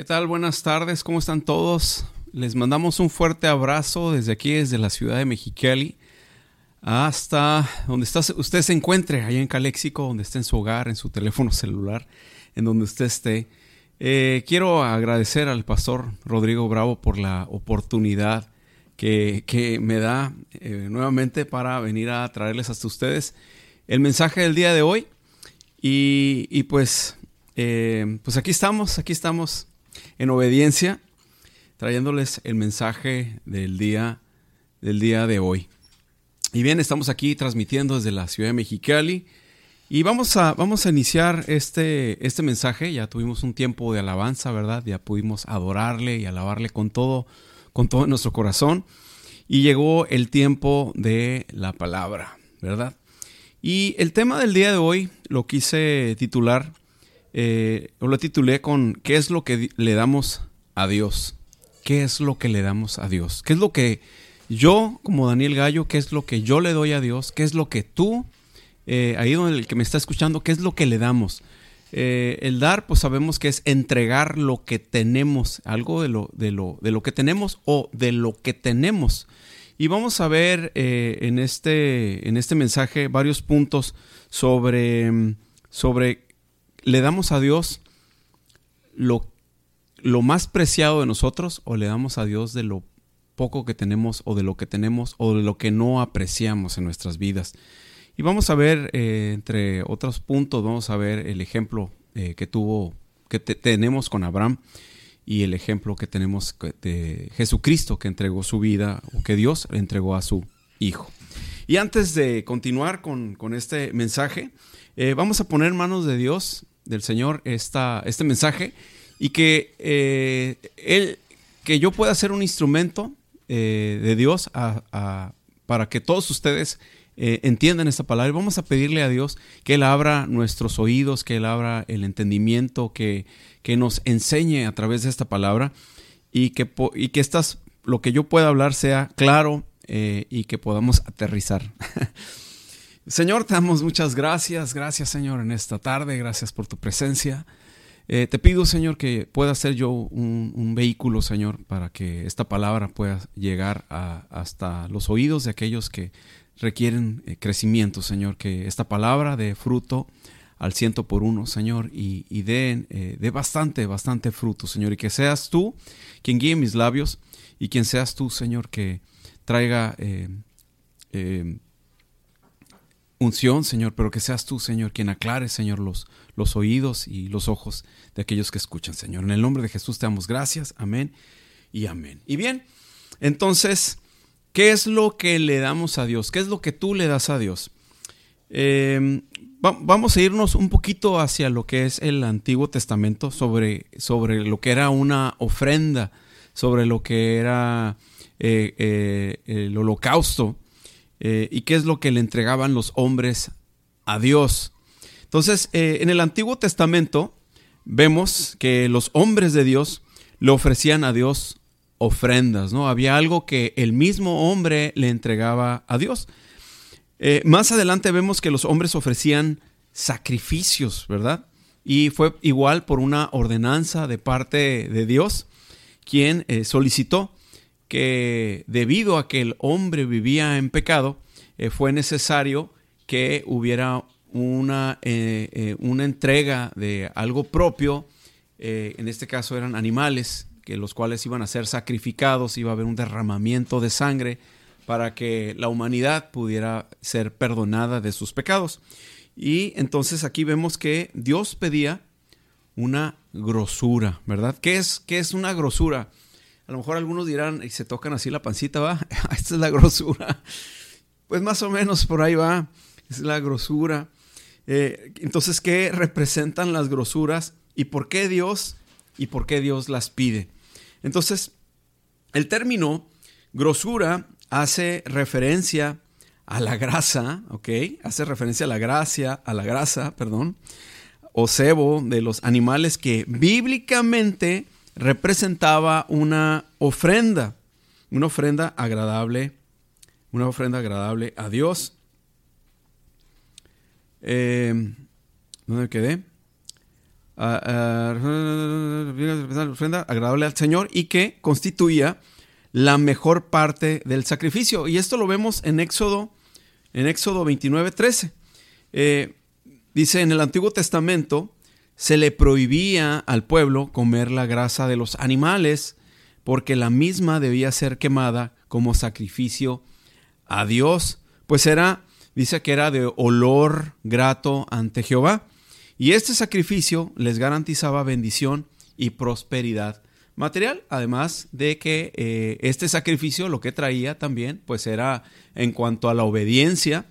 ¿Qué tal? Buenas tardes, ¿cómo están todos? Les mandamos un fuerte abrazo desde aquí, desde la ciudad de Mexicali, hasta donde usted se encuentre, allá en Caléxico, donde esté en su hogar, en su teléfono celular, en donde usted esté. Eh, quiero agradecer al pastor Rodrigo Bravo por la oportunidad que, me da eh, nuevamente para venir a traerles hasta ustedes el mensaje del día de hoy. Y, pues, eh, pues aquí estamos, aquí estamos en obediencia, trayéndoles el mensaje del día, del día de hoy. Y bien, estamos aquí transmitiendo desde la ciudad de Mexicali. Y vamos a, vamos a iniciar este, este mensaje. Ya tuvimos un tiempo de alabanza, ¿verdad? Ya pudimos adorarle y alabarle con todo, con todo nuestro corazón. Y llegó el tiempo de la palabra, ¿verdad? Y el tema del día de hoy lo quise titular eh, lo titulé con ¿qué es lo que le damos a Dios? ¿Qué es lo que le damos a Dios? ¿Qué es lo que yo, como Daniel Gallo, qué es lo que yo le doy a Dios? ¿Qué es lo que tú, eh, ahí donde el que me está escuchando, qué es lo que le damos? Eh, el dar, pues sabemos que es entregar lo que tenemos, algo de lo, de lo, de lo que tenemos o de lo que tenemos. Y vamos a ver eh, en, este, en este mensaje varios puntos sobre, sobre le damos a Dios lo, lo más preciado de nosotros o le damos a Dios de lo poco que tenemos o de lo que tenemos o de lo que no apreciamos en nuestras vidas. Y vamos a ver, eh, entre otros puntos, vamos a ver el ejemplo eh, que tuvo, que tenemos con Abraham y el ejemplo que tenemos de Jesucristo que entregó su vida o que Dios le entregó a su Hijo. Y antes de continuar con, este mensaje, eh, vamos a poner manos de Dios del Señor esta, este mensaje y que, eh, él, que yo pueda ser un instrumento eh, de Dios para que todos ustedes eh, entiendan esta palabra. vamos a pedirle a Dios que Él abra nuestros oídos, que Él abra el entendimiento, que, que nos enseñe a través de esta palabra y que, y que estas, lo que yo pueda hablar sea claro y que podamos aterrizar. Señor, te damos muchas gracias. Gracias, Señor, en esta tarde. Gracias por tu presencia. Eh, te pido, Señor, que pueda ser yo un, vehículo, Señor, para que esta palabra pueda llegar hasta los oídos de aquellos que requieren eh, crecimiento, Señor. Que esta palabra dé fruto al ciento por uno, Señor, y, y dé, eh, bastante, bastante fruto, Señor. Y que seas tú quien guíe mis labios y quien seas tú, Señor, que traiga unción, Señor, pero que seas tú, Señor, quien aclare, Señor, los, los oídos y los ojos de aquellos que escuchan, Señor. En el nombre de Jesús te damos gracias, amén y amén. Y bien, entonces, ¿qué es lo que le damos a Dios? ¿Qué es lo que tú le das a Dios? Em, vamos a irnos un poquito hacia lo que es el Antiguo Testamento, sobre, sobre lo que era una ofrenda, sobre lo que era eh, eh, el holocausto. Eh, y qué es lo que le entregaban los hombres a Dios. Entonces, eh, en el Antiguo Testamento vemos que los hombres de Dios le ofrecían a Dios ofrendas, ¿no? Había algo que el mismo hombre le entregaba a Dios. Eh, más adelante vemos que los hombres ofrecían sacrificios, ¿verdad? Y fue igual por una ordenanza de parte de Dios, quien solicitó que debido a que el hombre vivía en pecado, eh, fue necesario que hubiera una, eh, eh, una entrega de algo propio, en este caso eran animales, que los cuales iban a ser sacrificados, iba a haber un derramamiento de sangre para que la humanidad pudiera ser perdonada de sus pecados. Y entonces aquí vemos que Dios pedía una grosura, ¿verdad? ¿Qué es, qué es una grosura? A lo mejor algunos dirán, y se tocan así la pancita, va, esta es la grosura. Pues más o menos por ahí va, es la grosura. Eh, entonces, ¿qué representan las grosuras y por qué Dios y por qué Dios las pide? Entonces, el término grosura hace referencia a la grasa, ¿ok? Hace referencia a la gracia, a la grasa, perdón, o cebo de los animales que bíblicamente representaba una ofrenda, una ofrenda agradable, una ofrenda agradable a Dios. Eh, ¿Dónde quedé? Ah, ah, ofrenda agradable al Señor y que constituía la mejor parte del sacrificio. Y esto lo vemos en Éxodo, en Éxodo 29, 13. Eh, dice, en el Antiguo Testamento se le prohibía al pueblo comer la grasa de los animales porque la misma debía ser quemada como sacrificio a Dios, pues era, dice que era de olor grato ante Jehová. Y este sacrificio les garantizaba bendición y prosperidad material, además de que eh, este sacrificio lo que traía también, pues era en cuanto a la obediencia,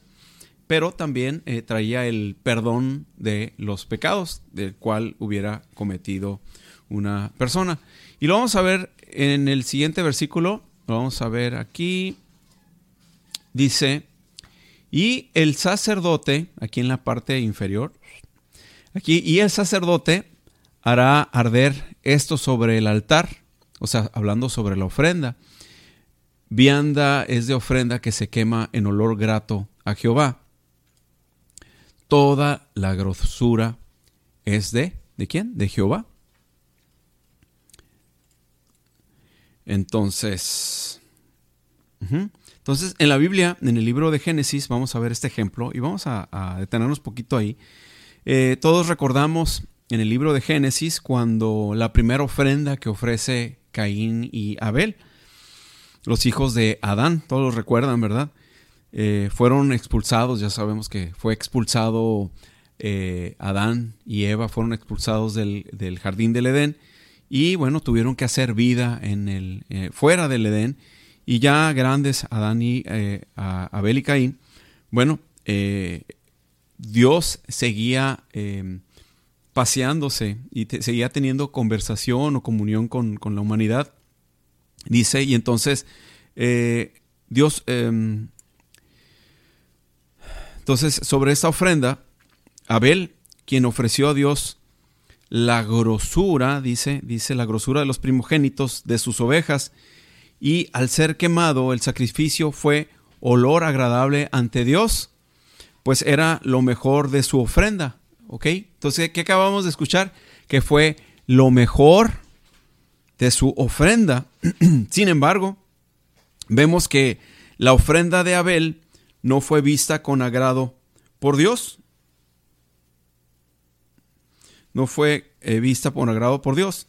pero también eh, traía el perdón de los pecados del cual hubiera cometido una persona. Y lo vamos a ver en el siguiente versículo, lo vamos a ver aquí, dice, y el sacerdote, aquí en la parte inferior, aquí, y el sacerdote hará arder esto sobre el altar, o sea, hablando sobre la ofrenda. Vianda es de ofrenda que se quema en olor grato a Jehová. Toda la grosura es de, ¿de quién? De Jehová. Entonces, entonces en la Biblia, en el libro de Génesis, vamos a ver este ejemplo y vamos a, detenernos poquito ahí. Eh, todos recordamos en el libro de Génesis cuando la primera ofrenda que ofrece Caín y Abel, los hijos de Adán, todos lo recuerdan, ¿verdad? Eh, fueron expulsados, ya sabemos que fue expulsado eh, Adán y Eva, fueron expulsados del, jardín del Edén y bueno, tuvieron que hacer vida en el, eh, fuera del Edén y ya grandes Adán y Abel y Caín, bueno, Dios seguía paseándose y seguía teniendo conversación o comunión con, la humanidad. Dice, y entonces Dios, em, entonces sobre esta ofrenda, Abel, quien ofreció a Dios la grosura, dice, dice la grosura de los primogénitos de sus ovejas, y al ser quemado el sacrificio fue olor agradable ante Dios, pues era lo mejor de su ofrenda. ¿Ok? Entonces, ¿qué acabamos de escuchar? Que fue lo mejor de su ofrenda. Sin embargo, vemos que la ofrenda de Abel no fue vista con agrado por Dios. No fue eh, vista con agrado por Dios,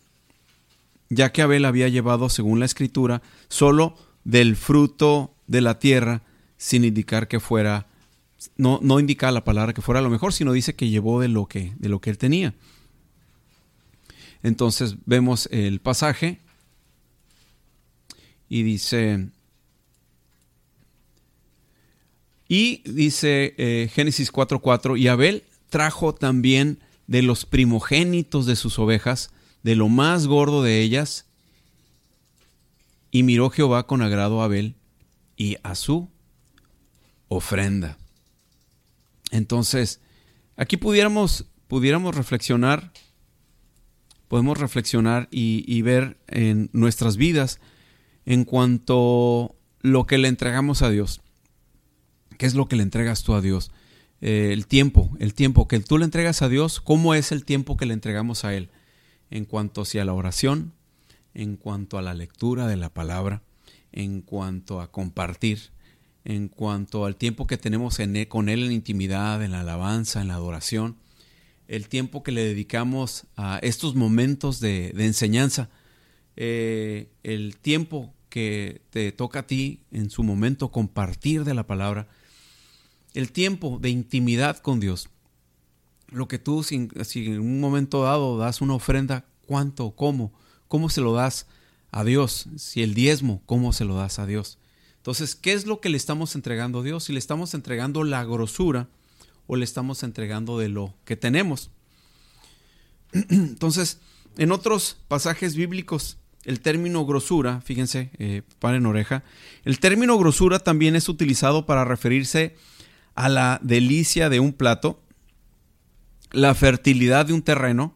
ya que Abel había llevado, según la escritura, solo del fruto de la tierra, sin indicar que fuera no, no indica la palabra que fuera lo mejor, sino dice que llevó de lo que, de lo que él tenía. Entonces vemos el pasaje y dice, y dice eh, Génesis 4:4, y Abel trajo también de los primogénitos de sus ovejas, de lo más gordo de ellas, y miró Jehová con agrado a Abel y a su ofrenda. Entonces, aquí pudiéramos, pudiéramos reflexionar, podemos reflexionar y, ver en nuestras vidas en cuanto lo que le entregamos a Dios. ¿Qué es lo que le entregas tú a Dios? Eh, el tiempo, el tiempo que tú le entregas a Dios, ¿cómo es el tiempo que le entregamos a Él? En cuanto a la oración, en cuanto a la lectura de la palabra, en cuanto a compartir, en cuanto al tiempo que tenemos en con Él en intimidad, en la alabanza, en la adoración, el tiempo que le dedicamos a estos momentos de, enseñanza, eh, el tiempo que te toca a ti en su momento compartir de la palabra, el tiempo de intimidad con Dios. Lo que tú, si, en un momento dado das una ofrenda, ¿cuánto? ¿Cómo? ¿Cómo se lo das a Dios? Si el diezmo, ¿cómo se lo das a Dios? Entonces, ¿qué es lo que le estamos entregando a Dios? Si le estamos entregando la grosura o le estamos entregando de lo que tenemos. Entonces, en otros pasajes bíblicos, el término grosura, fíjense, eh, paren oreja, el término grosura también es utilizado para referirse a la delicia de un plato, la fertilidad de un terreno,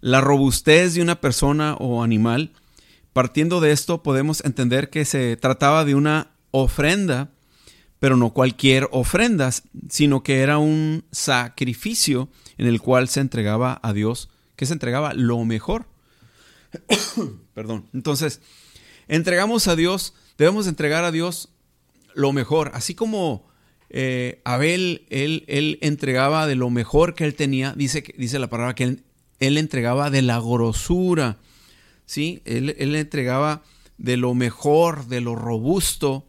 la robustez de una persona o animal, Partiendo de esto podemos entender que se trataba de una ofrenda, pero no cualquier ofrenda, sino que era un sacrificio en el cual se entregaba a Dios, que se entregaba lo mejor. Perdón. Entonces, entregamos a Dios, debemos entregar a Dios lo mejor, así como eh, Abel, él, él, entregaba de lo mejor que él tenía, dice, dice la palabra que él, entregaba de la grosura, ¿sí? Él, él, entregaba de lo mejor, de lo robusto,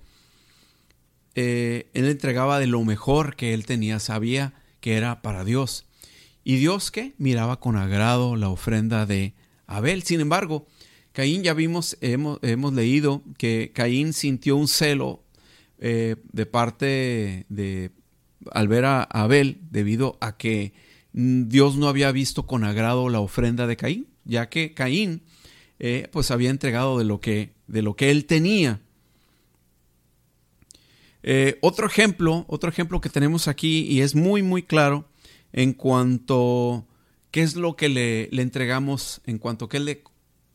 eh, él entregaba de lo mejor que él tenía, sabía que era para Dios. ¿Y Dios qué? Miraba con agrado la ofrenda de Abel. Sin embargo, Caín ya vimos, hemos, hemos leído que Caín sintió un celo eh, de parte de al ver a Abel debido a que Dios no había visto con agrado la ofrenda de Caín, ya que Caín eh, pues había entregado de lo que, de lo que él tenía. Eh, otro ejemplo, otro ejemplo que tenemos aquí y es muy muy claro en cuanto qué es lo que le, le entregamos, en cuanto que le,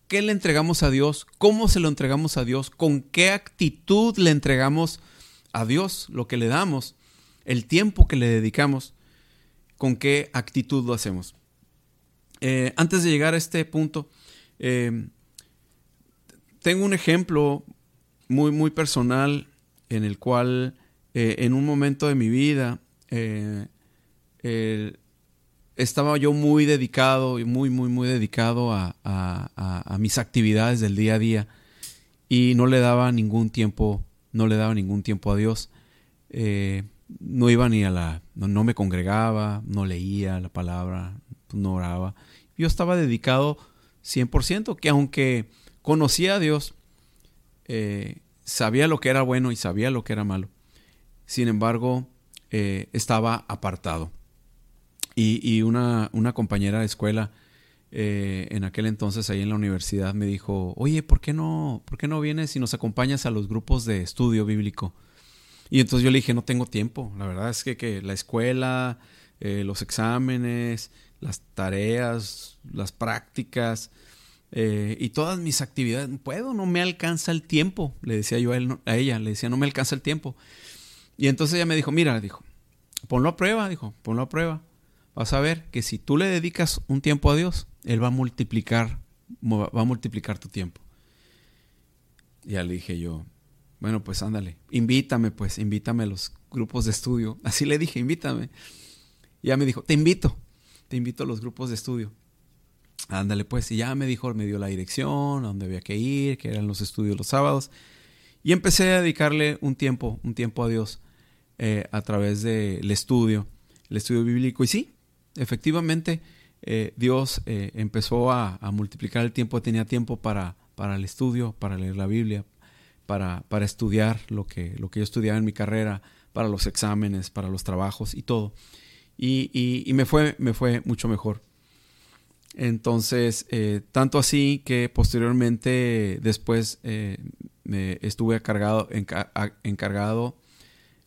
qué le entregamos a Dios, cómo se lo entregamos a Dios, con qué actitud le entregamos a Dios lo que le damos, el tiempo que le dedicamos, con qué actitud lo hacemos. Eh, antes de llegar a este punto, eh, tengo un ejemplo muy, muy personal en el cual eh, en un momento de mi vida estaba yo muy dedicado, muy, muy, muy dedicado a, a, mis actividades del día a día y no le daba ningún tiempo no le daba ningún tiempo a Dios. Eh, no iba ni a la, no, me congregaba, no leía la palabra, no oraba. Yo estaba dedicado 100%, que aunque conocía a Dios, eh, sabía lo que era bueno y sabía lo que era malo. Sin embargo, eh, estaba apartado. Y, una, una, compañera de escuela en aquel entonces ahí en la universidad me dijo, oye, ¿por qué no, por qué no vienes y nos acompañas a los grupos de estudio bíblico? Y entonces yo le dije, no tengo tiempo. La verdad es que, que la escuela, eh, los exámenes, las tareas, las prácticas eh, y todas mis actividades, puedo, no me alcanza el tiempo. Le decía yo a, él, a ella, le decía, no me alcanza el tiempo. Y entonces ella me dijo, mira, dijo, ponlo a prueba, dijo, ponlo a prueba. Vas a ver que si tú le dedicas un tiempo a Dios, él va a multiplicar, va a multiplicar tu tiempo. Ya le dije yo, bueno, pues ándale, invítame, pues, invítame a los grupos de estudio. Así le dije, invítame. Y ya me dijo, te invito, te invito a los grupos de estudio. Ándale, pues, y ya me dijo, me dio la dirección, a dónde había que ir, que eran los estudios los sábados. Y empecé a dedicarle un tiempo, un tiempo a Dios eh, a través del estudio, el estudio bíblico. Y sí, efectivamente, eh, Dios eh, empezó a, multiplicar el tiempo, tenía tiempo para, para el estudio, para leer la Biblia, para, para estudiar lo que, lo que yo estudiaba en mi carrera, para los exámenes, para los trabajos y todo. Y, me, fue, me fue mucho mejor. Entonces, eh, tanto así que posteriormente después me estuve encargado, encargado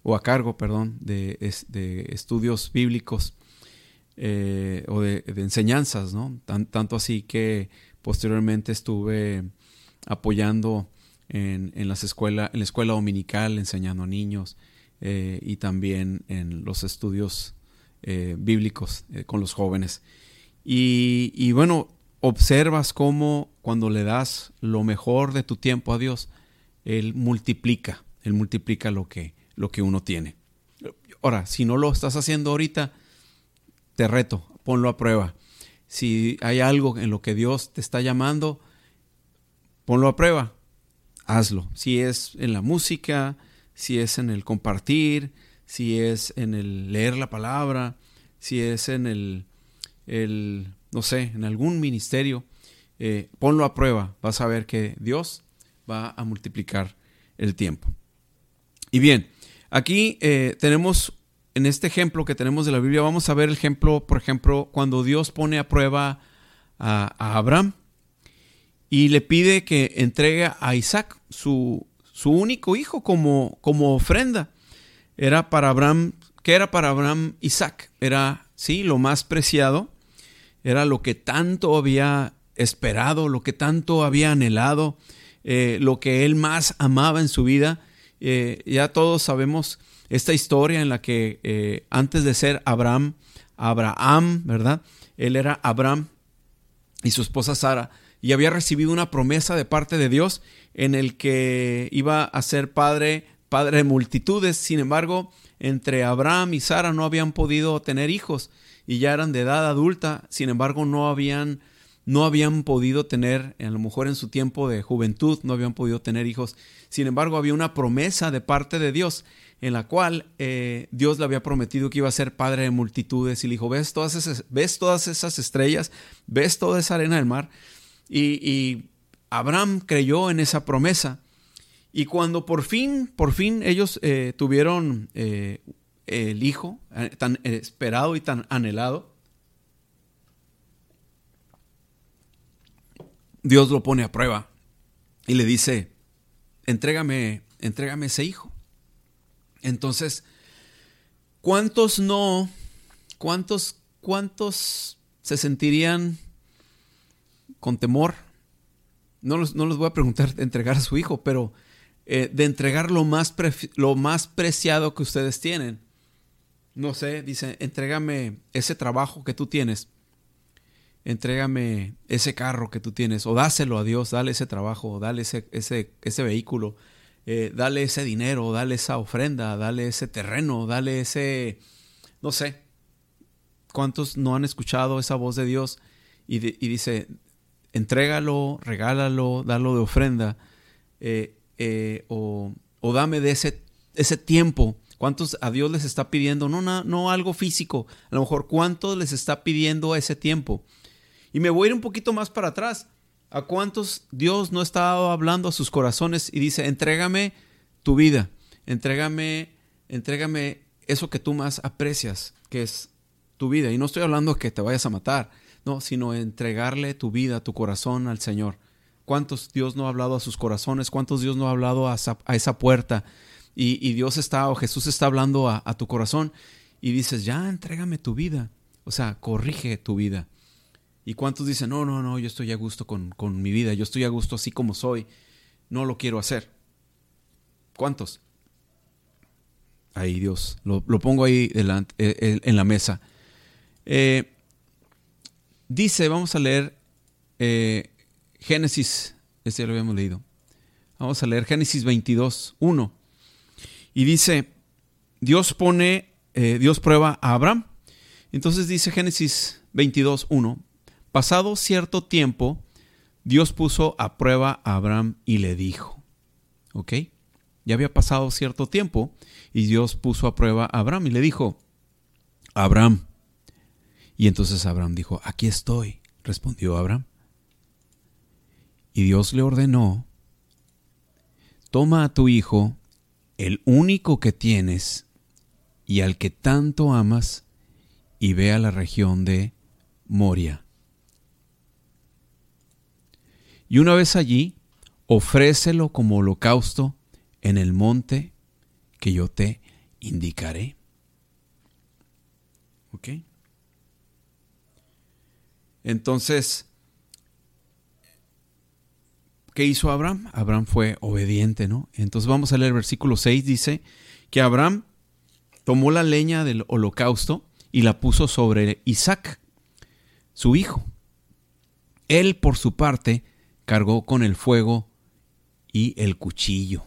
o a cargo, perdón, de, de estudios bíblicos eh, o de, enseñanzas, ¿no? tanto así que posteriormente estuve apoyando en, las escuelas, en la escuela dominical, enseñando a niños eh, y también en los estudios eh, bíblicos con los jóvenes. Y, y, bueno, observas cómo cuando le das lo mejor de tu tiempo a Dios, Él multiplica, Él multiplica lo que, lo que uno tiene. Ahora, si no lo estás haciendo ahorita, te reto, ponlo a prueba. Si hay algo en lo que Dios te está llamando, ponlo a prueba, hazlo. Si es en la música, si es en el compartir, si es en el leer la palabra, si es en el, el no sé, en algún ministerio, eh, ponlo a prueba. Vas a ver que Dios va a multiplicar el tiempo. Y bien, aquí eh, tenemos en este ejemplo que tenemos de la Biblia, vamos a ver el ejemplo, por ejemplo, cuando Dios pone a prueba a, Abraham y le pide que entregue a Isaac, su, su único hijo, como, como ofrenda. Era para Abraham, ¿qué era para Abraham Isaac? Era, sí, lo más preciado, era lo que tanto había esperado, lo que tanto había anhelado, eh, lo que él más amaba en su vida. Eh, ya todos sabemos esta historia en la que eh, antes de ser Abraham, Abraham, ¿verdad? Él era Abraham y su esposa Sara y había recibido una promesa de parte de Dios en el que iba a ser padre, padre de multitudes. Sin embargo, entre Abraham y Sara no habían podido tener hijos y ya eran de edad adulta. Sin embargo, no habían no habían podido tener, a lo mejor en su tiempo de juventud, no habían podido tener hijos. Sin embargo, había una promesa de parte de Dios en la cual eh, Dios le había prometido que iba a ser padre de multitudes y le dijo, ¿ves todas esas, ves todas esas estrellas? ¿Ves toda esa arena del mar? Y, Abraham creyó en esa promesa. Y cuando por fin, por fin ellos eh, tuvieron eh, el hijo tan esperado y tan anhelado, Dios lo pone a prueba y le dice, entrégame, entrégame ese hijo. Entonces, ¿cuántos no, cuántos, cuántos se sentirían con temor? No los, no les voy a preguntar de entregar a su hijo, pero eh, de entregar lo más, lo más preciado que ustedes tienen. No sé, dice, entrégame ese trabajo que tú tienes entrégame ese carro que tú tienes, o dáselo a Dios, dale ese trabajo, dale ese, ese, ese vehículo, eh, dale ese dinero, dale esa ofrenda, dale ese terreno, dale ese, no sé, ¿cuántos no han escuchado esa voz de Dios y, dice, entrégalo, regálalo, dalo de ofrenda, eh, eh, o, o, dame de ese, ese tiempo? ¿Cuántos a Dios les está pidiendo? No, no, no algo físico. A lo mejor, ¿cuántos les está pidiendo ese tiempo? Y me voy a ir un poquito más para atrás. ¿A cuántos Dios no estaba hablando a sus corazones y dice, entrégame tu vida, entrégame, entrégame eso que tú más aprecias, que es tu vida? Y no estoy hablando que te vayas a matar, no, sino entregarle tu vida, tu corazón al Señor. ¿Cuántos Dios no ha hablado a sus corazones? ¿Cuántos Dios no ha hablado a esa, puerta? Y, Dios está, o Jesús está hablando a, a tu corazón y dices, ya, entrégame tu vida. O sea, corrige tu vida. ¿Y cuántos dicen, no, no, no, yo estoy a gusto con, mi vida, yo estoy a gusto así como soy, no lo quiero hacer? ¿Cuántos? Ahí Dios, lo, pongo ahí delante, eh, eh, en la mesa. Eh, dice, vamos a leer Génesis, este ya lo habíamos leído. Vamos a leer Génesis 22, 1. Y dice, Dios pone, Dios prueba a Abraham. Entonces dice Génesis 22, 1, Pasado cierto tiempo, Dios puso a prueba a Abraham y le dijo, ¿ok? Ya había pasado cierto tiempo y Dios puso a prueba a Abraham y le dijo, Abraham. Y entonces Abraham dijo, aquí estoy, respondió Abraham. Y Dios le ordenó, toma a tu hijo, el único que tienes y al que tanto amas, y ve a la región de Moria y una vez allí, ofrécelo como holocausto en el monte que yo te indicaré. ¿Ok? Entonces, ¿qué hizo Abraham? Abraham fue obediente, ¿no? Entonces vamos a leer el versículo 6, dice que Abraham tomó la leña del holocausto y la puso sobre Isaac, su hijo. Él, por su parte, cargó con el fuego y el cuchillo.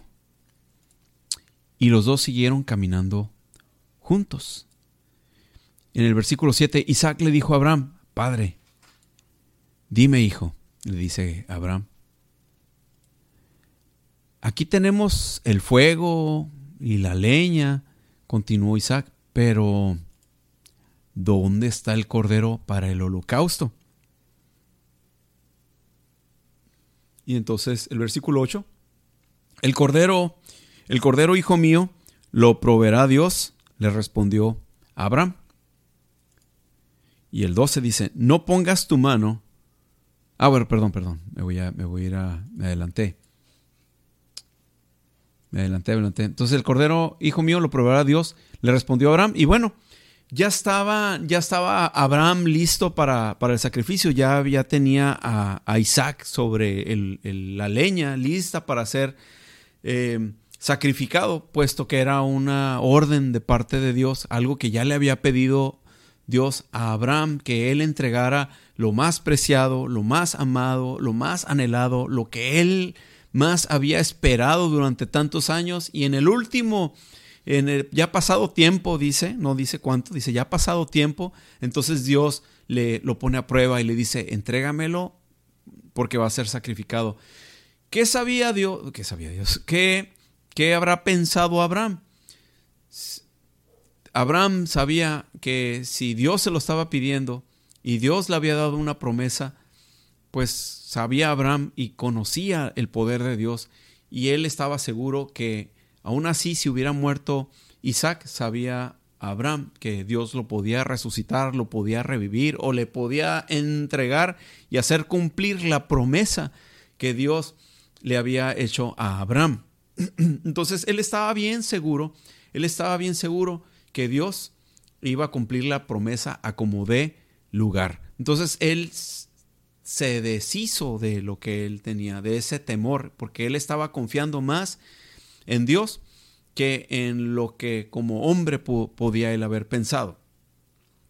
Y los dos siguieron caminando juntos. En el versículo 7, Isaac le dijo a Abraham, Padre, dime hijo, le dice Abraham, aquí tenemos el fuego y la leña, continuó Isaac, pero ¿dónde está el cordero para el holocausto? Y entonces el versículo 8, el cordero, el cordero hijo mío, lo proveerá Dios, le respondió Abraham. Y el 12 dice, no pongas tu mano. Ah, bueno, perdón, perdón, me voy a, me voy a ir a, me adelanté. Me adelanté, adelanté. Entonces el cordero, hijo mío, lo proveerá Dios, le respondió Abraham. Y bueno, ya estaba, ya estaba Abraham listo para, el sacrificio, ya, ya tenía a, Isaac sobre la leña lista para ser eh, sacrificado, puesto que era una orden de parte de Dios, algo que ya le había pedido Dios a Abraham que él entregara lo más preciado, lo más amado, lo más anhelado, lo que él más había esperado durante tantos años. Y en el último en el, ya pasado tiempo, dice, no dice cuánto, dice ya pasado tiempo, entonces Dios le lo pone a prueba y le dice, entrégamelo porque va a ser sacrificado. ¿Qué sabía Dios? ¿Qué sabía Dios? ¿Qué, qué habrá pensado Abraham? Abraham sabía que si Dios se lo estaba pidiendo y Dios le había dado una promesa, pues sabía Abraham y conocía el poder de Dios y él estaba seguro que aún así si hubiera muerto Isaac, sabía Abraham que Dios lo podía resucitar, lo podía revivir o le podía entregar y hacer cumplir la promesa que Dios le había hecho a Abraham. Entonces él estaba bien seguro, él estaba bien seguro que Dios iba a cumplir la promesa a como dé lugar. Entonces él se deshizo de lo que él tenía, de ese temor, porque él estaba confiando más en Dios que en lo que como hombre podía él haber pensado.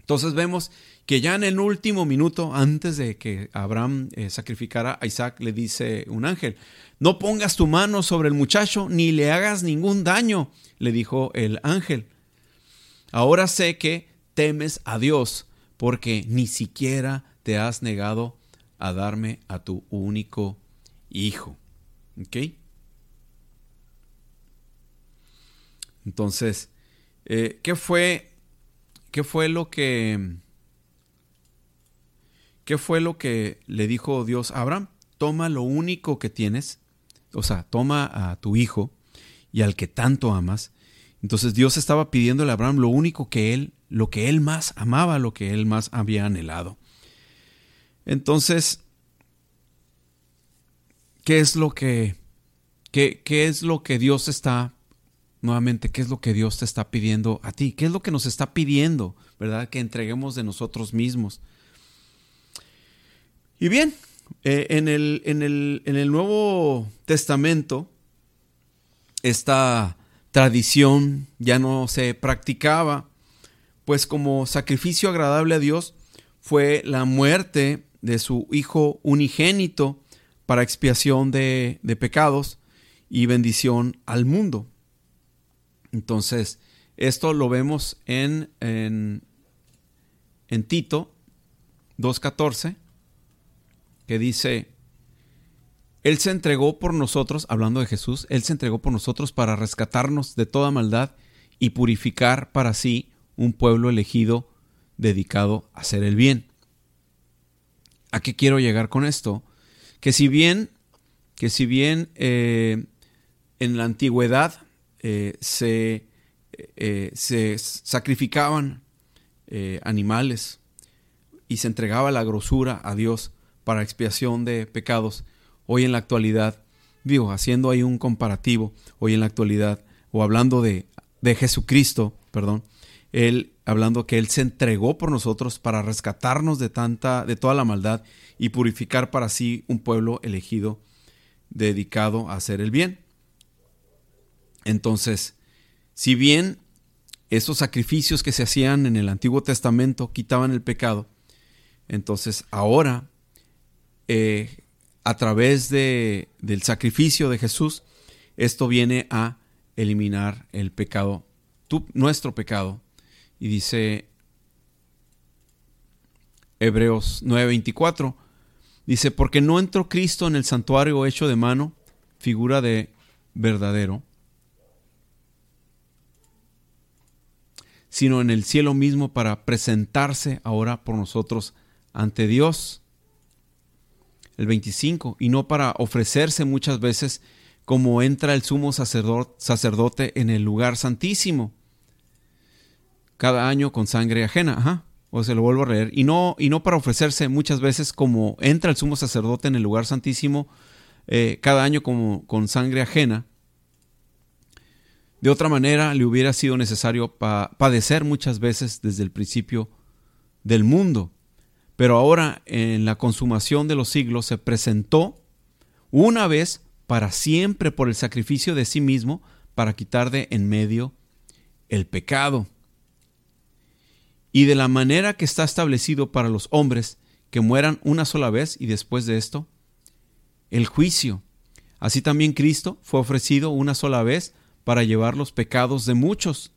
Entonces vemos que ya en el último minuto, antes de que Abraham eh, sacrificara a Isaac, le dice un ángel, no pongas tu mano sobre el muchacho ni le hagas ningún daño, le dijo el ángel. Ahora sé que temes a Dios porque ni siquiera te has negado a darme a tu único hijo. ¿Ok? Entonces, eh, ¿qué fue, qué fue lo que, qué fue lo que le dijo Dios a Abraham? Toma lo único que tienes, o sea, toma a tu hijo y al que tanto amas entonces Dios estaba pidiéndole a Abraham lo único que él, lo que él más amaba, lo que él más había anhelado. Entonces, ¿qué es lo que, qué, qué es lo que Dios está, nuevamente, qué es lo que Dios te está pidiendo a ti? ¿Qué es lo que nos está pidiendo, verdad? Que entreguemos de nosotros mismos. Y bien, eh, en, el, en, el, en el Nuevo Testamento, está tradición ya no se practicaba, pues como sacrificio agradable a Dios fue la muerte de su Hijo unigénito para expiación de, pecados y bendición al mundo. Entonces, esto lo vemos en, en, en Tito 2.14, que dice, él se entregó por nosotros, hablando de Jesús, Él se entregó por nosotros para rescatarnos de toda maldad y purificar para sí un pueblo elegido dedicado a hacer el bien. ¿A qué quiero llegar con esto? Que si bien, que si bien eh, en la antigüedad eh, se, eh, se, sacrificaban animales y se entregaba la grosura a Dios para expiación de pecados, hoy en la actualidad, digo, haciendo ahí un comparativo, hoy en la actualidad, o hablando de, de Jesucristo, perdón, él hablando que él se entregó por nosotros para rescatarnos de tanta de toda la maldad y purificar para sí un pueblo elegido dedicado a hacer el bien. Entonces, si bien esos sacrificios que se hacían en el Antiguo Testamento quitaban el pecado, entonces ahora eh, a través de, del sacrificio de Jesús, esto viene a eliminar el pecado, nuestro pecado. Y dice Hebreos 9:24, dice, porque no entró Cristo en el santuario hecho de mano, figura de verdadero, sino en el cielo mismo para presentarse ahora por nosotros ante Dios el 25, y no para ofrecerse muchas veces como entra el sumo sacerdote en el lugar santísimo, cada año con sangre ajena, o se lo vuelvo a leer, y no, y no para ofrecerse muchas veces como entra el sumo sacerdote en el lugar santísimo, eh, cada año como con sangre ajena. De otra manera, le hubiera sido necesario padecer muchas veces desde el principio del mundo. Pero ahora en la consumación de los siglos se presentó una vez para siempre por el sacrificio de sí mismo para quitar de en medio el pecado. y de la manera que está establecido para los hombres que mueran una sola vez y después de esto, el juicio. Así también Cristo fue ofrecido una sola vez para llevar los pecados de muchos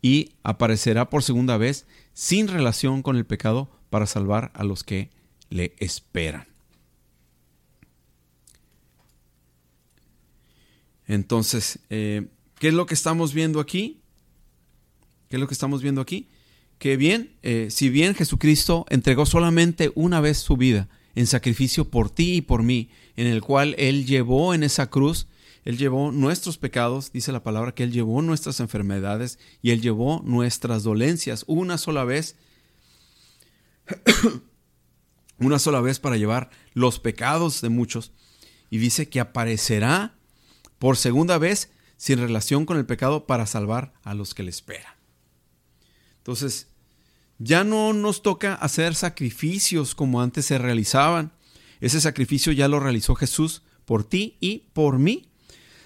y aparecerá por segunda vez sin relación con el pecado para salvar a los que le esperan. Entonces, eh, ¿qué es lo que estamos viendo aquí? ¿Qué es lo que estamos viendo aquí? Que bien, eh, si bien Jesucristo entregó solamente una vez su vida en sacrificio por ti y por mí, en el cual Él llevó en esa cruz, Él llevó nuestros pecados, dice la palabra que Él llevó nuestras enfermedades y Él llevó nuestras dolencias una sola vez, una sola vez para llevar los pecados de muchos. Y dice que aparecerá por segunda vez sin relación con el pecado para salvar a los que le esperan. Entonces, ya no nos toca hacer sacrificios como antes se realizaban. Ese sacrificio ya lo realizó Jesús por ti y por mí.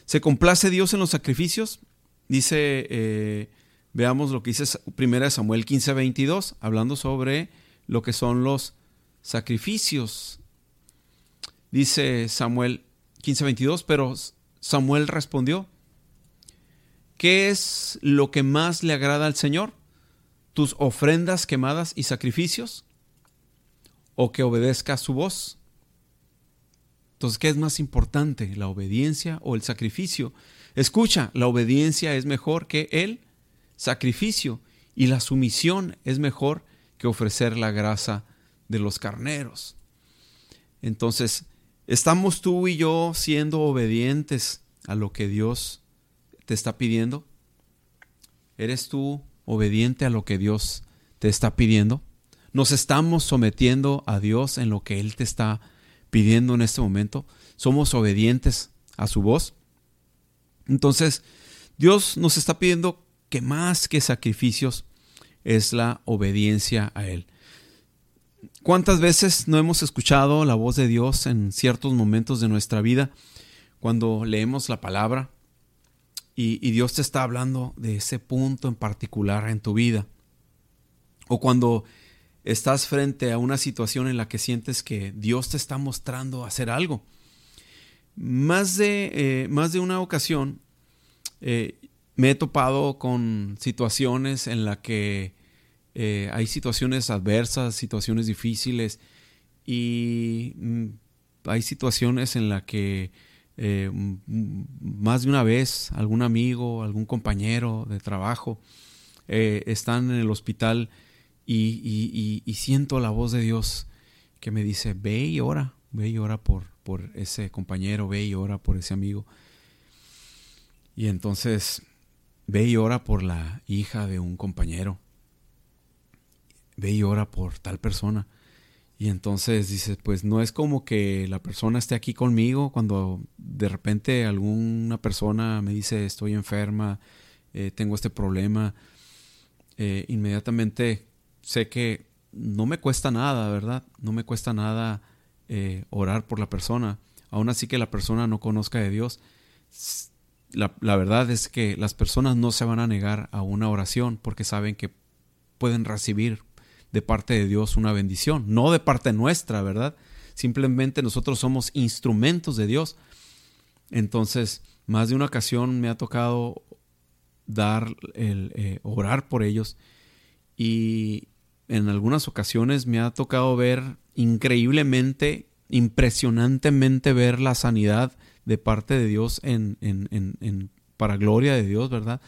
¿Se complace Dios en los sacrificios? Dice, eh, veamos lo que dice 1 Samuel 15, 22, hablando sobre lo que son los sacrificios. Dice Samuel 15, 22, pero Samuel respondió, ¿qué es lo que más le agrada al Señor? ¿Tus ofrendas quemadas y sacrificios? ¿O que obedezca su voz? Entonces, ¿qué es más importante, la obediencia o el sacrificio? Escucha, la obediencia es mejor que el sacrificio y la sumisión es mejor que ofrecer la grasa de los carneros. Entonces, ¿Estamos tú y yo siendo obedientes a lo que Dios te está pidiendo? ¿Eres tú obediente a lo que Dios te está pidiendo? ¿Nos estamos sometiendo a Dios en lo que Él te está pidiendo en este momento? ¿Somos obedientes a su voz? Entonces, Dios nos está pidiendo que más que sacrificios es la obediencia a Él. ¿Cuántas veces no hemos escuchado la voz de Dios en ciertos momentos de nuestra vida cuando leemos la palabra y, Dios te está hablando de ese punto en particular en tu vida? O cuando estás frente a una situación en la que sientes que Dios te está mostrando hacer algo. Más de, eh, más de una ocasión eh, me he topado con situaciones en la que eh, hay situaciones adversas, situaciones difíciles y mm, hay situaciones en las que más de una vez algún amigo, algún compañero de trabajo están en el hospital y, siento la voz de Dios que me dice, ve y ora, ve y ora por, por ese compañero, ve y ora por ese amigo. Y entonces ve y ora por la hija de un compañero ve y ora por tal persona. Y entonces dices, pues no es como que la persona esté aquí conmigo cuando de repente alguna persona me dice estoy enferma, eh, tengo este problema. Eh, inmediatamente sé que no me cuesta nada, ¿verdad? No me cuesta nada eh, orar por la persona. Aún así que la persona no conozca de Dios. La, verdad es que las personas no se van a negar a una oración porque saben que pueden recibir de parte de Dios una bendición, no de parte nuestra, ¿verdad? Simplemente nosotros somos instrumentos de Dios. Entonces, más de una ocasión me ha tocado dar el eh, orar por ellos y en algunas ocasiones me ha tocado ver increíblemente, impresionantemente ver la sanidad de parte de Dios en, para gloria de Dios, ¿verdad?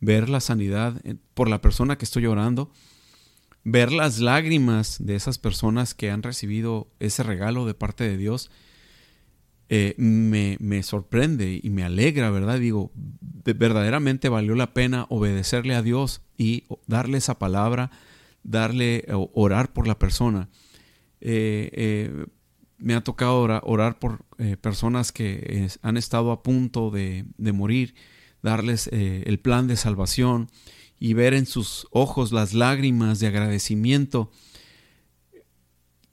Ver la sanidad por la persona que estoy orando ver las lágrimas de esas personas que han recibido ese regalo de parte de Dios, eh, me, me, sorprende y me alegra, ¿verdad? Digo, verdaderamente valió la pena obedecerle a Dios y darle esa palabra, darle, orar por la persona. Eh, eh, me ha tocado orar, por personas que han estado a punto de, morir, darles el plan de salvación y ver en sus ojos las lágrimas de agradecimiento.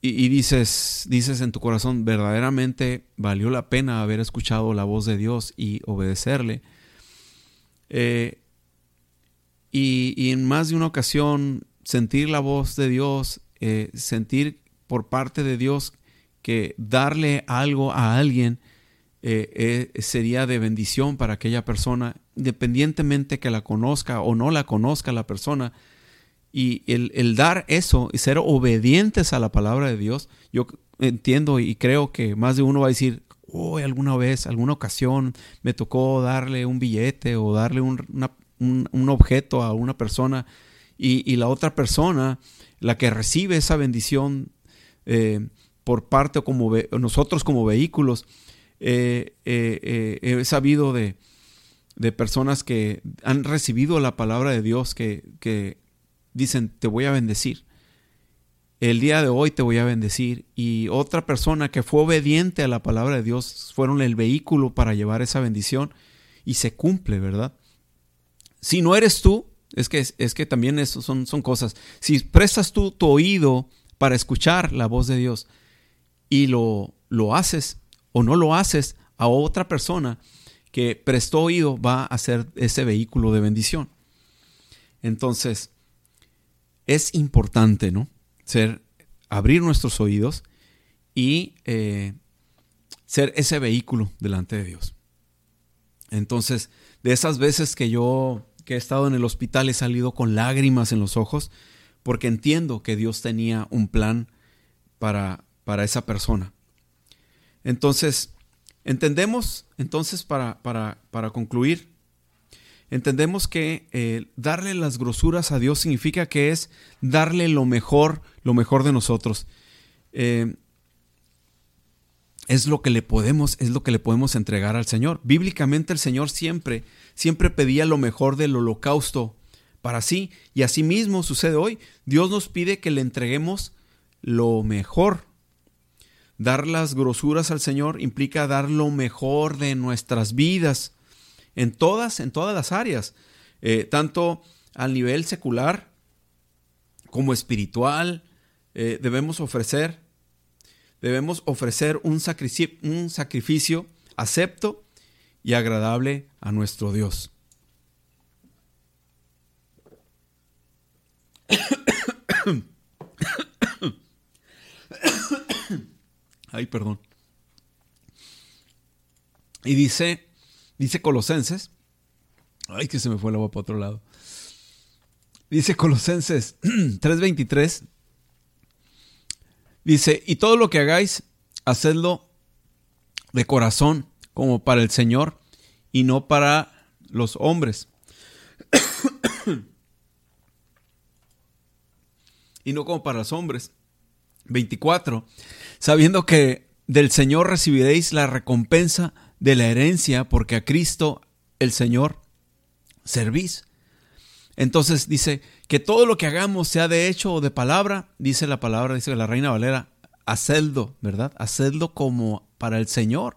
Y, dices, dices en tu corazón, verdaderamente valió la pena haber escuchado la voz de Dios y obedecerle. Eh, y, en más de una ocasión sentir la voz de Dios, eh, sentir por parte de Dios que darle algo a alguien eh, eh, sería de bendición para aquella persona, independientemente que la conozca o no la conozca la persona. Y el, dar eso y ser obedientes a la palabra de Dios, yo entiendo y creo que más de uno va a decir, oh, alguna vez, alguna ocasión me tocó darle un billete o darle un, objeto a una persona y, la otra persona, la que recibe esa bendición eh, por parte o como nosotros como vehículos, eh, eh, he sabido de, personas que han recibido la palabra de Dios que, que dicen, te voy a bendecir el día de hoy te voy a bendecir. Y otra persona que fue obediente a la palabra de Dios fueron el vehículo para llevar esa bendición y se cumple, ¿verdad? Si no eres tú, es que, es que también eso son, son cosas. Si prestas tú tu oído para escuchar la voz de Dios y lo, lo haces o no lo haces a otra persona que prestó oído, va a ser ese vehículo de bendición. Entonces, es importante, ¿no? ser, abrir nuestros oídos y eh, ser ese vehículo delante de Dios. Entonces, de esas veces que yo que he estado en el hospital he salido con lágrimas en los ojos porque entiendo que Dios tenía un plan para, para esa persona. Entonces, entendemos, entonces para, para, para concluir, entendemos que eh, darle las grosuras a Dios significa que es darle lo mejor, lo mejor de nosotros. Eh, es lo que le podemos, es lo que le podemos entregar al Señor. Bíblicamente el Señor siempre, siempre pedía lo mejor del holocausto para sí. Y así mismo sucede hoy. Dios nos pide que le entreguemos lo mejor. Dar las grosuras al Señor implica dar lo mejor de nuestras vidas en todas, en todas las áreas, eh, tanto al nivel secular como espiritual, eh, debemos ofrecer, debemos ofrecer un, sacrificio, un sacrificio acepto y agradable a nuestro Dios. Ay, perdón. Y dice Dice Colosenses. Ay, que se me fue el agua para otro lado. Dice Colosenses 3:23. Dice, y todo lo que hagáis, hacedlo de corazón, como para el Señor, y no para los hombres. y no como para los hombres. 24. Sabiendo que del Señor recibiréis la recompensa de la herencia, porque a Cristo el Señor servís. Entonces dice que todo lo que hagamos, sea de hecho o de palabra, dice la palabra, dice la Reina Valera, hacedlo, ¿verdad? Hacedlo como para el Señor,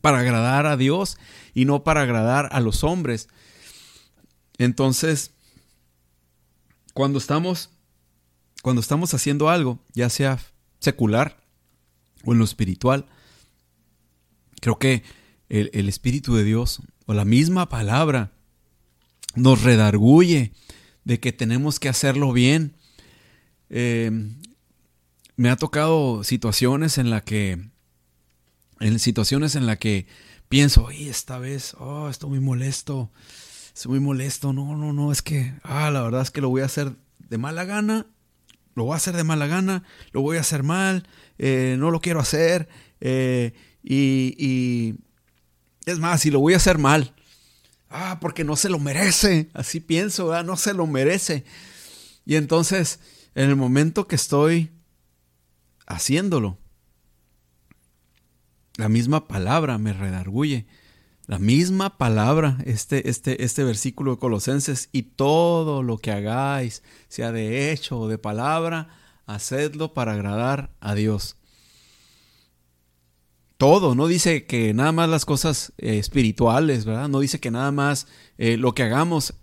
para agradar a Dios y no para agradar a los hombres. Entonces, cuando estamos, cuando estamos haciendo algo, ya sea secular o en lo espiritual, Creo que el, Espíritu de Dios o la misma palabra nos redarguye de que tenemos que hacerlo bien. Eh, me ha tocado situaciones en la que, en situaciones en la que pienso, oye, esta vez, oh, estoy muy molesto, estoy muy molesto, no, no, no, es que, ah, la verdad es que lo voy a hacer de mala gana, lo voy a hacer de mala gana, lo voy a hacer mal, eh, no lo quiero hacer, eh, y, es más, si lo voy a hacer mal, ah, porque no se lo merece, así pienso, ah, no se lo merece. Y entonces, en el momento que estoy haciéndolo, la misma palabra me redarguye. La misma palabra, este, este, este versículo de Colosenses, y todo lo que hagáis, sea de hecho o de palabra, hacedlo para agradar a Dios todo, no dice que nada más las cosas eh, espirituales, ¿verdad? No dice que nada más eh, lo que hagamos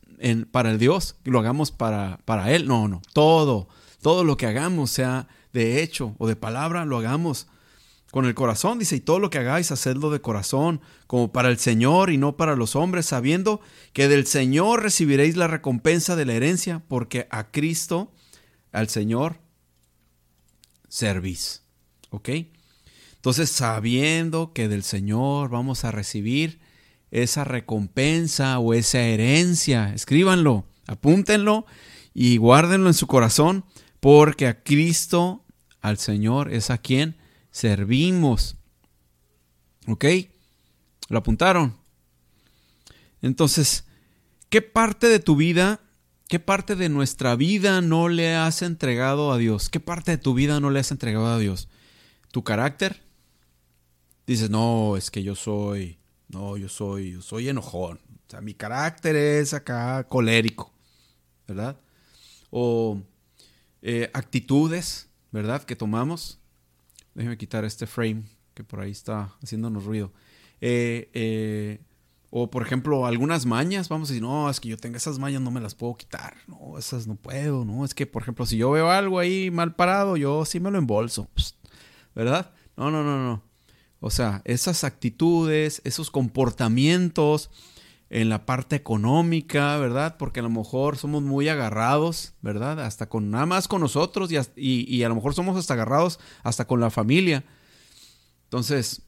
para el Dios, lo hagamos para, para Él, no, no, todo, todo lo que hagamos, sea de hecho o de palabra, lo hagamos con el corazón, dice, y todo lo que hagáis, hacedlo de corazón, como para el Señor y no para los hombres, sabiendo que del Señor recibiréis la recompensa de la herencia, porque a Cristo, al Señor, servís. ¿Ok? Entonces, sabiendo que del Señor vamos a recibir esa recompensa o esa herencia, escríbanlo, apúntenlo y guárdenlo en su corazón, porque a Cristo, al Señor, es a quien servimos. ¿Ok? ¿Lo apuntaron? Entonces, ¿qué parte de tu vida, qué parte de nuestra vida no le has entregado a Dios? ¿Qué parte de tu vida no le has entregado a Dios? ¿Tu carácter? Dices, no, es que yo soy, no, yo soy, yo soy enojón. O sea, mi carácter es acá colérico, ¿verdad? O eh, actitudes, ¿verdad? Que tomamos. Déjeme quitar este frame que por ahí está haciéndonos ruido. Eh, eh, o por ejemplo, algunas mañas, vamos a decir, no, es que yo tengo esas mañas, no me las puedo quitar. No, esas no puedo, ¿no? Es que, por ejemplo, si yo veo algo ahí mal parado, yo sí me lo embolso, ¿verdad? No, no, no, no. O sea, esas actitudes, esos comportamientos en la parte económica, ¿verdad? Porque a lo mejor somos muy agarrados, ¿verdad? Hasta con nada más con nosotros y, y a lo mejor somos hasta agarrados hasta con la familia. Entonces,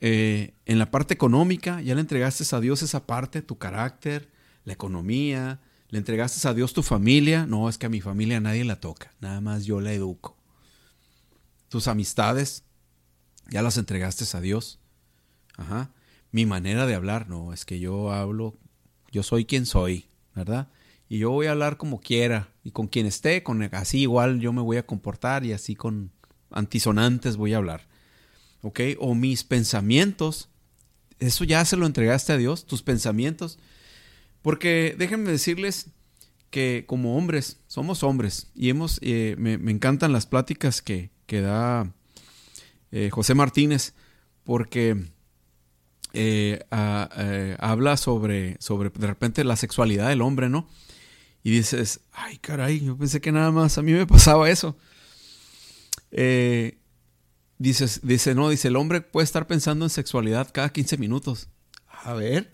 eh, en la parte económica, ya le entregaste a Dios esa parte, tu carácter, la economía, le entregaste a Dios tu familia. No, es que a mi familia nadie la toca, nada más yo la educo. Tus amistades, ya las entregaste a Dios. Ajá. Mi manera de hablar, no, es que yo hablo, yo soy quien soy, ¿verdad? Y yo voy a hablar como quiera y con quien esté, con así igual yo me voy a comportar y así con antisonantes voy a hablar. ¿ok? O mis pensamientos. Eso ya se lo entregaste a Dios, tus pensamientos. Porque déjenme decirles que como hombres, somos hombres y hemos, eh, me, encantan las pláticas que, que da eh, José Martínez, porque eh, habla sobre, sobre de repente la sexualidad del hombre, ¿no? Y dices, ay caray, yo pensé que nada más a mí me pasaba eso. Eh, Dices, dice, no, dice, el hombre puede estar pensando en sexualidad cada 15 minutos. A ver.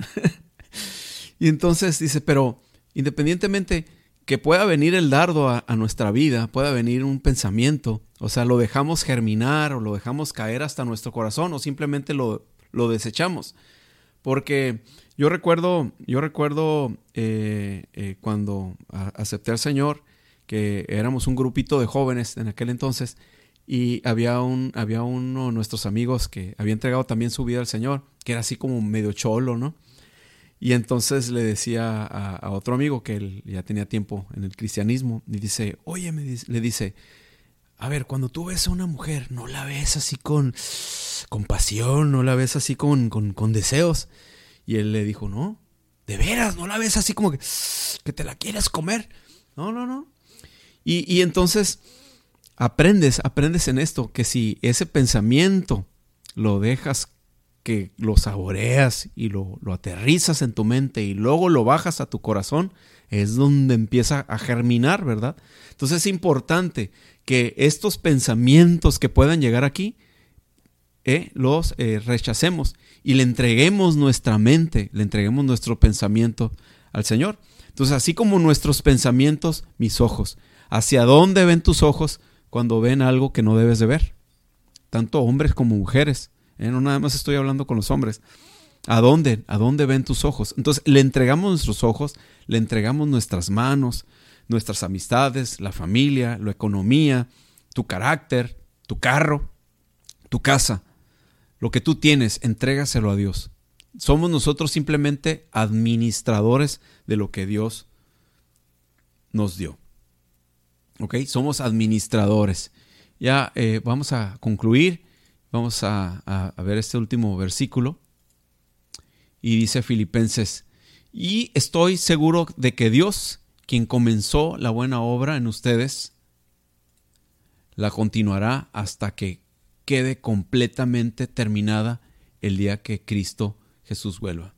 y entonces dice, pero independientemente que pueda venir el dardo a, nuestra vida, pueda venir un pensamiento, o sea, lo dejamos germinar o lo dejamos caer hasta nuestro corazón o simplemente lo, lo desechamos. Porque yo recuerdo, yo recuerdo eh, eh, cuando acepté al Señor, que éramos un grupito de jóvenes en aquel entonces, y había, un, había uno de nuestros amigos que había entregado también su vida al Señor, que era así como medio cholo, ¿no? Y entonces le decía a, otro amigo que él ya tenía tiempo en el cristianismo, y dice, oye, me le dice, a ver, cuando tú ves a una mujer, no la ves así con, con pasión, no la ves así con, con, deseos. Y él le dijo, no, de veras, no la ves así como que, que te la quieres comer. No, no, no. Y, y entonces aprendes, aprendes en esto, que si ese pensamiento lo dejas que lo saboreas y lo, lo, aterrizas en tu mente y luego lo bajas a tu corazón, es donde empieza a germinar, ¿verdad? Entonces es importante que estos pensamientos que puedan llegar aquí, eh, los eh, rechacemos y le entreguemos nuestra mente, le entreguemos nuestro pensamiento al Señor. Entonces, así como nuestros pensamientos, mis ojos, ¿hacia dónde ven tus ojos? cuando ven algo que no debes de ver. Tanto hombres como mujeres. ¿Eh? No nada más estoy hablando con los hombres. ¿A dónde? ¿A dónde ven tus ojos? Entonces le entregamos nuestros ojos, le entregamos nuestras manos, nuestras amistades, la familia, la economía, tu carácter, tu carro, tu casa. Lo que tú tienes, entrégaselo a Dios. Somos nosotros simplemente administradores de lo que Dios nos dio. ¿ok? Somos administradores. Ya eh, vamos a concluir, vamos a, ver este último versículo. Y dice Filipenses, y estoy seguro de que Dios, quien comenzó la buena obra en ustedes, la continuará hasta que quede completamente terminada el día que Cristo Jesús vuelva.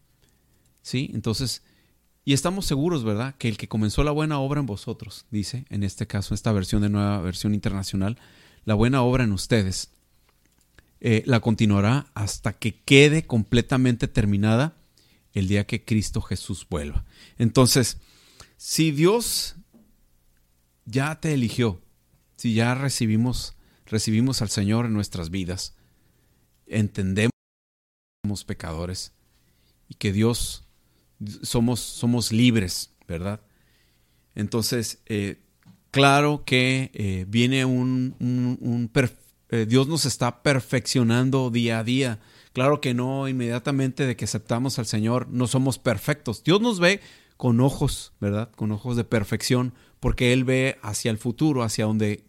¿Sí? Entonces, y estamos seguros, ¿verdad?, que el que comenzó la buena obra en vosotros, dice, en este caso, esta versión de nueva versión internacional, la buena obra en ustedes, eh, la continuará hasta que quede completamente terminada el día que Cristo Jesús vuelva. Entonces, si Dios ya te eligió, si ya recibimos, recibimos al Señor en nuestras vidas, entendemos que somos pecadores y que Dios somos, somos libres, ¿verdad? Entonces, eh, claro que eh, viene un, un, eh, Dios nos está perfeccionando día a día. Claro que no inmediatamente de que aceptamos al Señor, no somos perfectos. Dios nos ve con ojos, ¿verdad? Con ojos de perfección, porque Él ve hacia el futuro, hacia donde,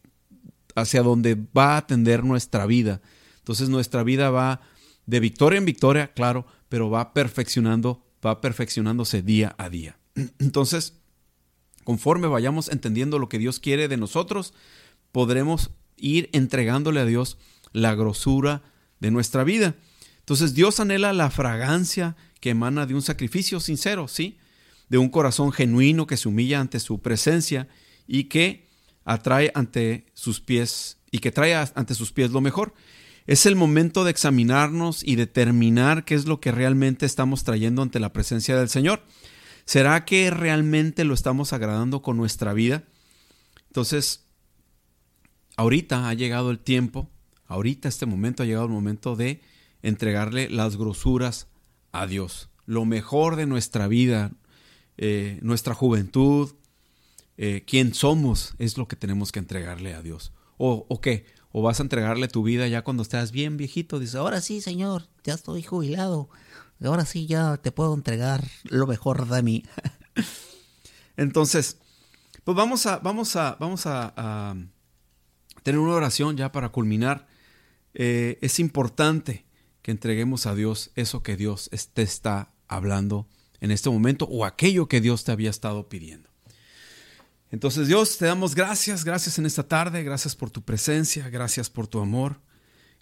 hacia va a atender nuestra vida. Entonces nuestra vida va de victoria en victoria, claro, pero va perfeccionando, va perfeccionándose día a día. Entonces, conforme vayamos entendiendo lo que Dios quiere de nosotros, podremos ir entregándole a Dios la grosura de nuestra vida. Entonces Dios anhela la fragancia que emana de un sacrificio sincero, ¿sí? De un corazón genuino que se humilla ante su presencia y que atrae ante sus pies y que trae ante sus pies lo mejor. Es el momento de examinarnos y determinar qué es lo que realmente estamos trayendo ante la presencia del Señor. ¿Será que realmente lo estamos agradando con nuestra vida? Entonces, ahorita ha llegado el tiempo, ahorita este momento ha llegado el momento de entregarle las grosuras a Dios. Lo mejor de nuestra vida, eh, nuestra juventud, eh, quién somos, es lo que tenemos que entregarle a Dios. ¿O, ¿O qué? ¿O vas a entregarle tu vida ya cuando estás bien viejito? Dices, ahora sí, Señor, ya estoy jubilado. Ahora sí, ya te puedo entregar lo mejor de mí. Entonces, pues vamos a, vamos a, vamos a tener una oración ya para culminar. Eh, es importante que entreguemos a Dios eso que Dios te está hablando en este momento o aquello que Dios te había estado pidiendo. Entonces Dios, te damos gracias, gracias en esta tarde, gracias por tu presencia, gracias por tu amor,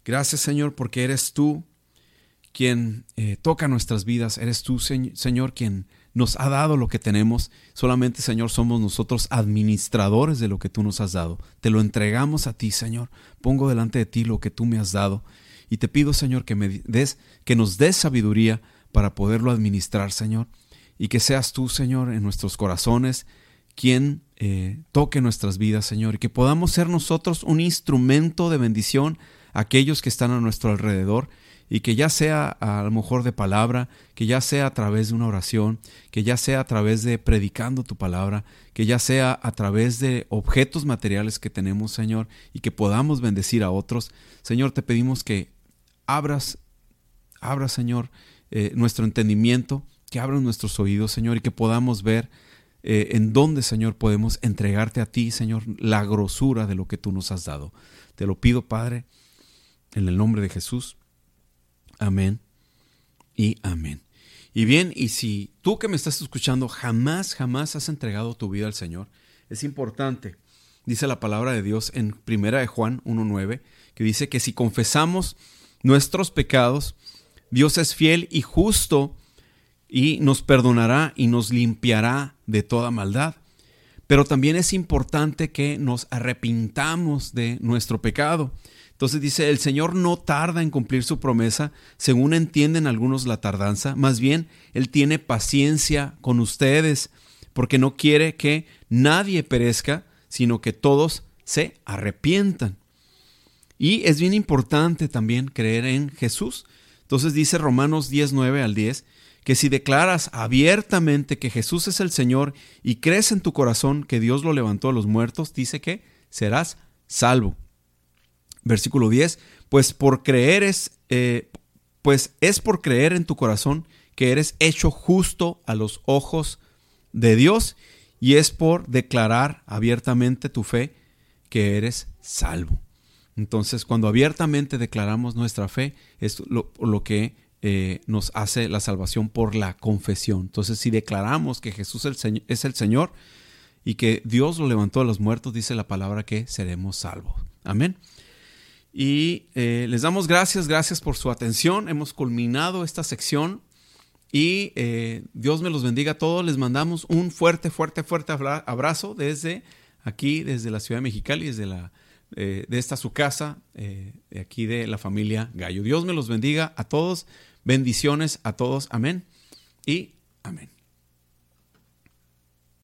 gracias Señor porque eres tú quien eh, toca nuestras vidas, eres tú Señor quien nos ha dado lo que tenemos. Solamente, Señor, somos nosotros administradores de lo que tú nos has dado. Te lo entregamos a ti, Señor. Pongo delante de ti lo que tú me has dado. Y te pido, Señor, que, me des, que nos des sabiduría para poderlo administrar, Señor. Y que seas tú, Señor, en nuestros corazones, quien eh, toque nuestras vidas, Señor. Y que podamos ser nosotros un instrumento de bendición a aquellos que están a nuestro alrededor y que ya sea a lo mejor de palabra, que ya sea a través de una oración, que ya sea a través de predicando tu palabra, que ya sea a través de objetos materiales que tenemos, Señor, y que podamos bendecir a otros. Señor, te pedimos que abras, abras, Señor, eh, nuestro entendimiento, que abras nuestros oídos, Señor, y que podamos ver eh, en dónde, Señor, podemos entregarte a ti, Señor, la grosura de lo que tú nos has dado. Te lo pido, Padre, en el nombre de Jesús. Amén y amén. Y bien, y si tú que me estás escuchando jamás, jamás has entregado tu vida al Señor, es importante, dice la palabra de Dios en Primera de Juan 1.9, que dice que si confesamos nuestros pecados, Dios es fiel y justo y nos perdonará y nos limpiará de toda maldad. Pero también es importante que nos arrepintamos de nuestro pecado. Entonces dice, el Señor no tarda en cumplir su promesa, según entienden algunos la tardanza, más bien Él tiene paciencia con ustedes, porque no quiere que nadie perezca, sino que todos se arrepientan. Y es bien importante también creer en Jesús. Entonces dice Romanos 19 al 10, que si declaras abiertamente que Jesús es el Señor y crees en tu corazón que Dios lo levantó a los muertos, dice que serás salvo. Versículo 10, pues por creer es, eh, pues es por creer en tu corazón que eres hecho justo a los ojos de Dios y es por declarar abiertamente tu fe que eres salvo. Entonces, cuando abiertamente declaramos nuestra fe, es lo, que eh, nos hace la salvación por la confesión. Entonces, si declaramos que Jesús es el Señor y que Dios lo levantó de los muertos, dice la palabra que seremos salvos. Amén. Y eh, les damos gracias, gracias por su atención. Hemos culminado esta sección y eh, Dios me los bendiga a todos. Les mandamos un fuerte, fuerte, fuerte abrazo desde aquí, desde la ciudad de Mexicali, desde la eh, de esta su casa, de aquí de la familia Gallo. Dios me los bendiga a todos. Bendiciones a todos. Amén. Y amén.